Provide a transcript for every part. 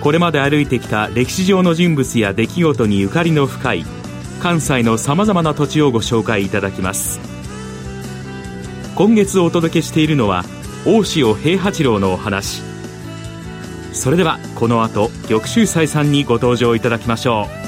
これまで歩いてきた歴史上の人物や出来事にゆかりの深い関西のさまざまな土地をご紹介いただきます。今月お届けしているのは大塩平八郎のお話。それではこの後玉州斎さんにご登場いただきましょう。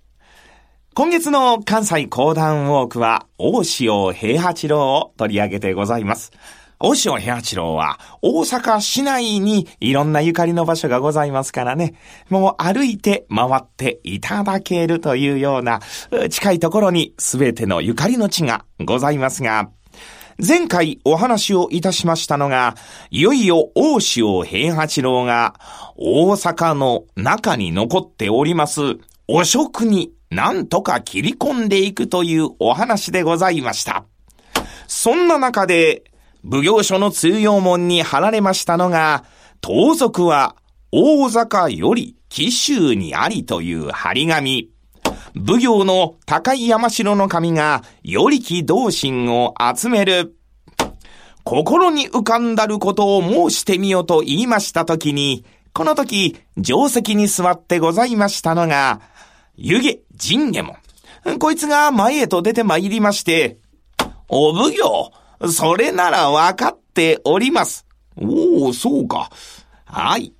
今月の関西講談ウォークは、大塩平八郎を取り上げてございます。大塩平八郎は、大阪市内にいろんなゆかりの場所がございますからね、もう歩いて回っていただけるというような、近いところに全てのゆかりの地がございますが、前回お話をいたしましたのが、いよいよ大塩平八郎が大阪の中に残っております、お食になんとか切り込んでいくというお話でございました。そんな中で、奉行所の通用門に貼られましたのが、盗賊は大坂より紀州にありという張り紙。奉行の高い山城の神が、よりき同心を集める。心に浮かんだることを申してみようと言いましたときに、この時、定石に座ってございましたのが、湯気陣下も。こいつが前へと出て参りまして、お奉行、それならわかっております。おお、そうか。はい。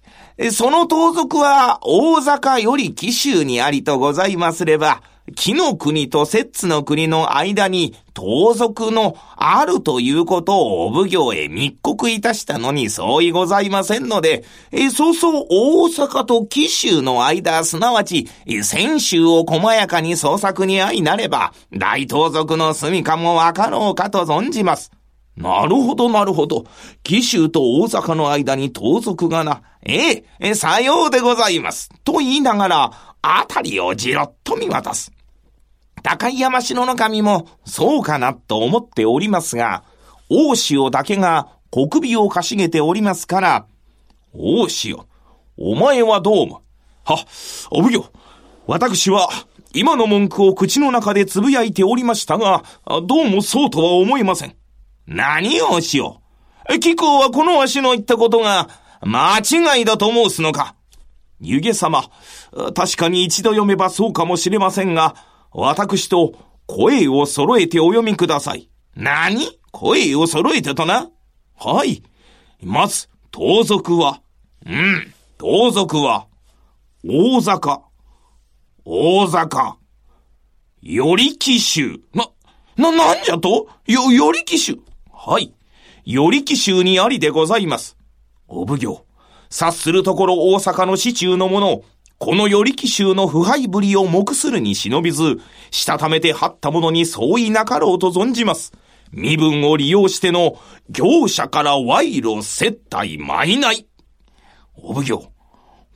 その盗賊は大阪より紀州にありとございますれば、木の国と摂津の国の間に盗賊のあるということをお奉行へ密告いたしたのに相違ございませんので、えそうそう大阪と紀州の間、すなわち、泉州を細やかに捜索に相なれば、大盗賊の住処もわかろうかと存じます。なるほど、なるほど。紀州と大阪の間に盗賊がな。ええ、さようでございます。と言いながら、あたりをじろっと見渡す。高い山城の神もそうかなと思っておりますが、大潮だけが小首をかしげておりますから、大潮、お前はどうも。は、お奉行、私は今の文句を口の中で呟いておりましたが、どうもそうとは思えません。何をしよ？う。貴公はこのわしの言ったことが間違いだと申すのか？湯気様、確かに一度読めばそうかもしれませんが、私と声を揃えてお読みください。何？声を揃えてとな？はい。まず、盗賊は、うん、盗賊は、大坂、大坂、より騎衆。な、な、なんじゃと？よ、より騎衆。はい。より騎衆にありでございます。お奉行。察するところ大阪の市中の者、この与力衆の腐敗ぶりを目するに忍びず、したためて張った者に相違なかろうと存じます。身分を利用しての業者から賄賂接待舞ない。お奉行、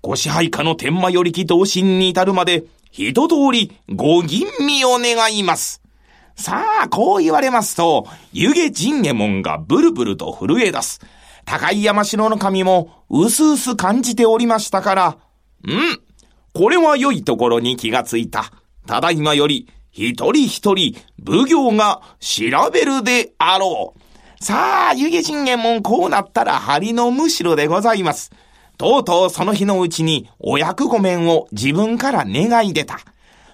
ご支配下の天満よりき同心に至るまで、一通りご吟味を願います。さあ、こう言われますと、湯気陣右衛門がブルブルと震え出す。高い山城の神も、うすうす感じておりましたから、うんこれは良いところに気がついた。ただいまより、一人一人、奉行が調べるであろう。さあ、湯気信玄もこうなったら針のむしろでございます。とうとうその日のうちにお役御免を自分から願い出た。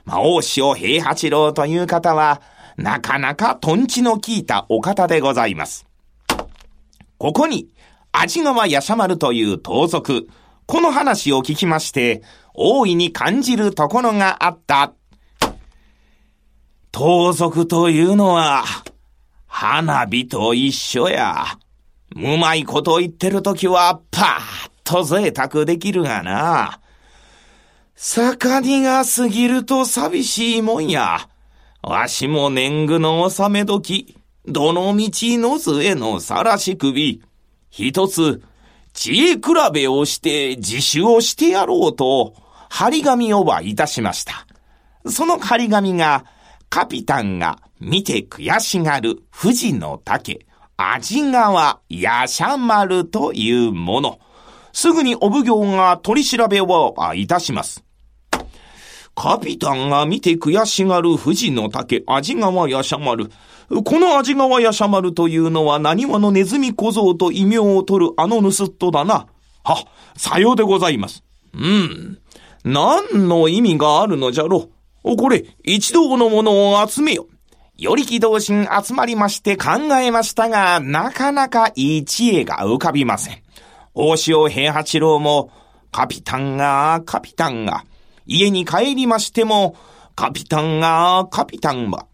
まあ、大塩平八郎という方は、なかなかトンチの効いたお方でございます。ここに、味川やしゃ丸という盗賊、この話を聞きまして、大いに感じるところがあった。盗賊というのは、花火と一緒や。うまいこと言ってるときは、パーッと贅沢できるがな。盛りが過ぎると寂しいもんや。わしも年貢の納め時、どの道の杖のさらし首、一つ、知恵比べをして自首をしてやろうと、張り紙をはいたしました。その張り紙が、カピタンが見て悔しがる富士の竹、味川やしゃ丸というもの。すぐにお奉行が取り調べをいたします。カピタンが見て悔しがる富士の竹、味川やしゃ丸。この味川やしゃ丸というのは何話のネズミ小僧と異名を取るあの盗人だな。は、さようでございます。うん。何の意味があるのじゃろう。これ、一同のものを集めよ。より気同心集まりまして考えましたが、なかなかいい知恵が浮かびません。大塩平八郎も、カピタンが、カピタンが、家に帰りましても、カピタンが、カピタンは、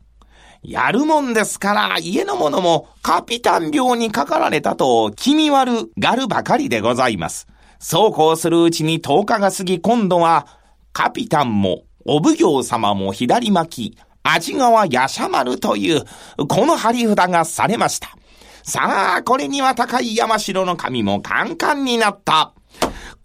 やるもんですから、家の者もカピタン病にかかられたと気味悪がるばかりでございます。そうこうするうちに10日が過ぎ今度は、カピタンもお奉行様も左巻き、味川やしゃ丸という、この張り札がされました。さあ、これには高い山城の神もカンカンになった。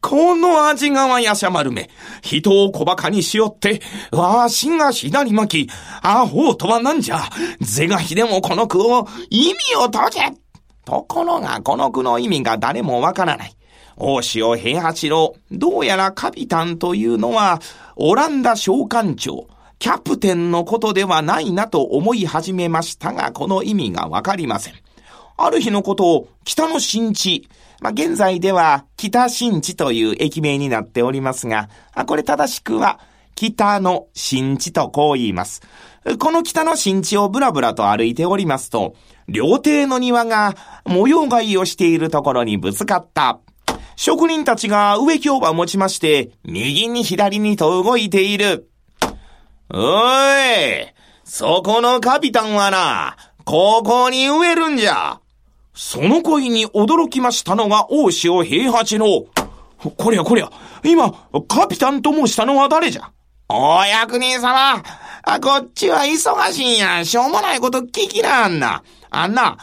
この味川やしゃ丸め、人を小馬鹿にしよって、わしが左巻き、アホとはなんじゃ、是が非でもこの句を意味を解けところがこの句の意味が誰もわからない。大塩平八郎、どうやらカピタンというのは、オランダ召喚長、キャプテンのことではないなと思い始めましたが、この意味がわかりません。ある日のことを北の新地、まあ、現在では北新地という駅名になっておりますが、これ正しくは北の新地とこう言います。この北の新地をブラブラと歩いておりますと、料亭の庭が模様替えをしているところにぶつかった。職人たちが植木をば持ちまして、右に左にと動いている。おいそこのカピタンはな、ここに植えるんじゃその声に驚きましたのが大塩平八郎。こりゃこりゃ、今、カピタンと申したのは誰じゃ？お役人様、こっちは忙しいんや。しょうもないこと聞きなあんな。あんな、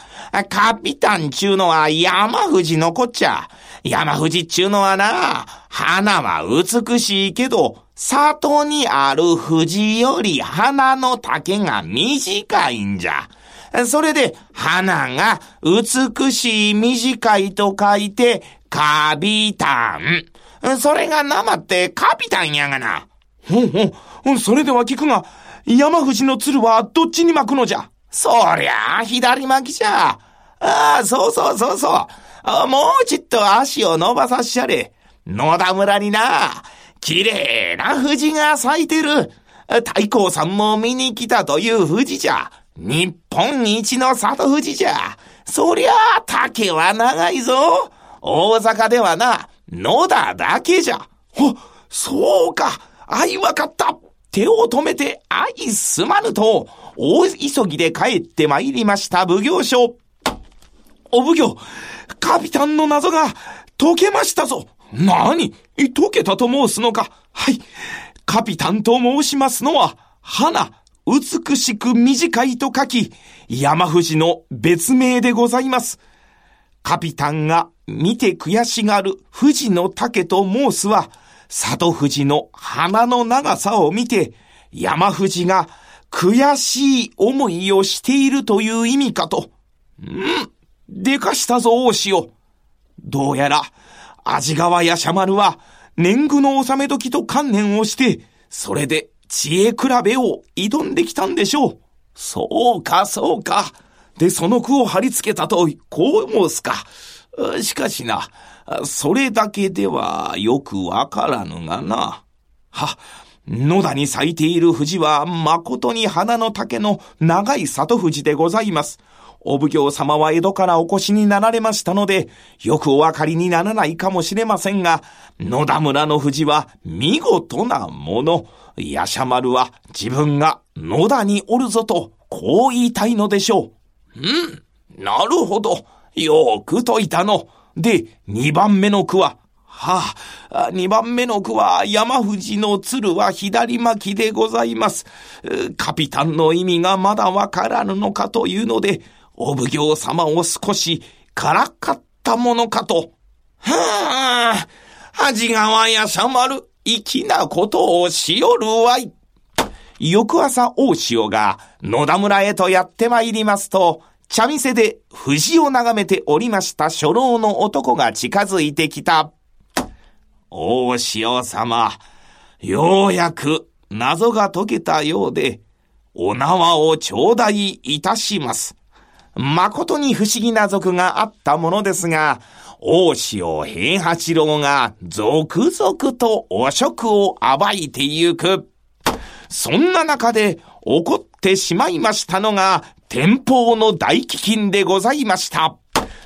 カピタンちゅうのは山富士のこっちゃ。山富士っちゅうのはな、花は美しいけど、里にある富士より花の丈が短いんじゃ。それで、花が美しい短いと書いて、カビタン。それが生ってカピタンやがな。ほんほん、それでは聞くが、山藤の鶴はどっちに巻くのじゃ？そりゃあ、左巻きじゃ。ああ、そうそうそうそう。もうちっと足を伸ばさしゃれ。野田村にな、綺麗な藤が咲いてる。太閤さんも見に来たという藤じゃ。日本一の里富士じゃ。そりゃあ、竹は長いぞ。大阪ではな、野田だけじゃ。ほ、そうか。あいわかった。手を止めて愛すまぬと、大急ぎで帰って参りました奉行所。お奉行、カピタンの謎が解けましたぞ。何？解けたと申すのかはい。カピタンと申しますのは、花、美しく短いと書き、山藤の別名でございます。カピタンが見て悔しがる富士の竹と申すは、里富士の花の長さを見て、山藤が悔しい思いをしているという意味かと。うんでかしたぞ、大塩。どうやら、味川やしゃ丸は、年貢の納め時と観念をして、それで知恵比べを挑んできたんでしょう。そうか、そうか。で、その句を貼り付けたと、こう申すか。しかしな、それだけではよくわからぬがな。は、野田に咲いている藤は誠に花の竹の長い里藤でございます。お奉行様は江戸からお越しになられましたので、よくお分かりにならないかもしれませんが、野田村の藤は見事なもの。ヤシャマルは自分が野田におるぞと、こう言いたいのでしょう。うん、なるほど。よくといたの。で、二番目の句は、はあ、二番目の句は山藤の鶴は左巻きでございます。カピタンの意味がまだわからぬのかというので、お奉行様を少しからかったものかと。はあ、恥川やさまる、粋なことをしよるわい。翌朝大潮が野田村へとやって参りますと、茶店で藤を眺めておりました初老の男が近づいてきた。大潮様、ようやく謎が解けたようで、お縄を頂戴いたします。誠に不思議な族があったものですが、大潮平八郎が続々と汚職を暴いてゆく。そんな中で起こってしまいましたのが、天保の大飢饉でございました。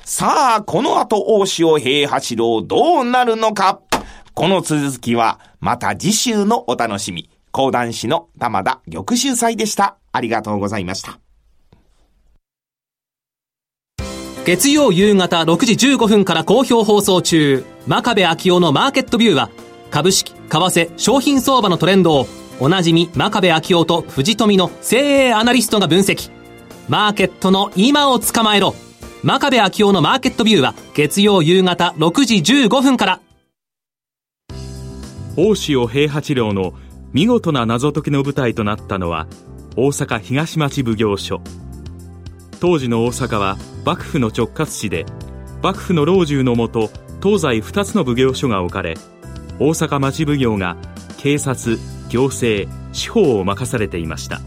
さあ、この後大潮平八郎どうなるのか。この続きは、また次週のお楽しみ。講談師の玉田玉秀祭でした。ありがとうございました。月曜夕方6時15分から好評放送中、真壁昭夫のマーケットビューは、株式、為替、商品相場のトレンドを、おなじみ真壁昭夫と藤富の精鋭アナリストが分析。マーケットの今を捕まえろ。真壁昭夫のマーケットビューは、月曜夕方6時15分から。大塩平八郎の見事な謎解きの舞台となったのは、大阪東町奉行所。当時の大阪は幕府の直轄地で幕府の老中のもと東西2つの奉行所が置かれ大阪町奉行が警察行政司法を任されていました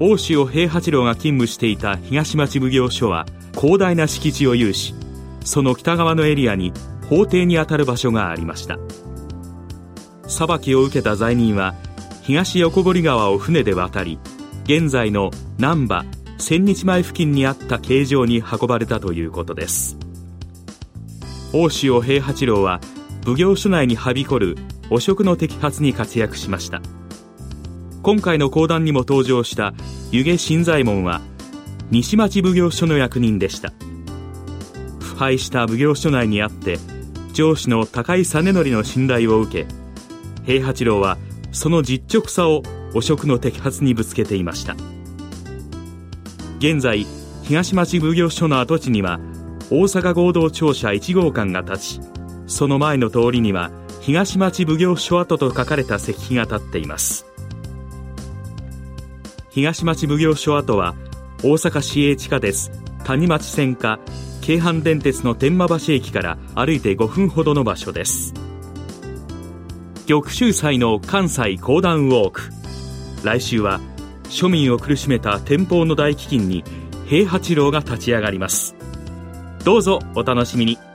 大塩平八郎が勤務していた東町奉行所は広大な敷地を有しその北側のエリアに法廷にあたる場所がありました裁きを受けた罪人は東横堀川を船で渡り現在の難波千日前付近にあった形状に運ばれたということです。大塩平八郎は奉行所内にはびこる汚職の摘発に活躍しました。今回の講談にも登場した湯気新左衛門は西町奉行所の役人でした。腐敗した奉行所内にあって上司の高井実則の信頼を受け平八郎はその実直さを汚職の摘発にぶつけていました。現在東町奉行所の跡地には大阪合同庁舎1号館が立ちその前の通りには東町奉行所跡と書かれた石碑が立っています。東町奉行所跡は大阪市営地下鉄谷町線か京阪電鉄の天満橋駅から歩いて5分ほどの場所です。玉州祭の関西講談ウォーク。来週は庶民を苦しめた天保の大飢饉に平八郎が立ち上がります。どうぞお楽しみに。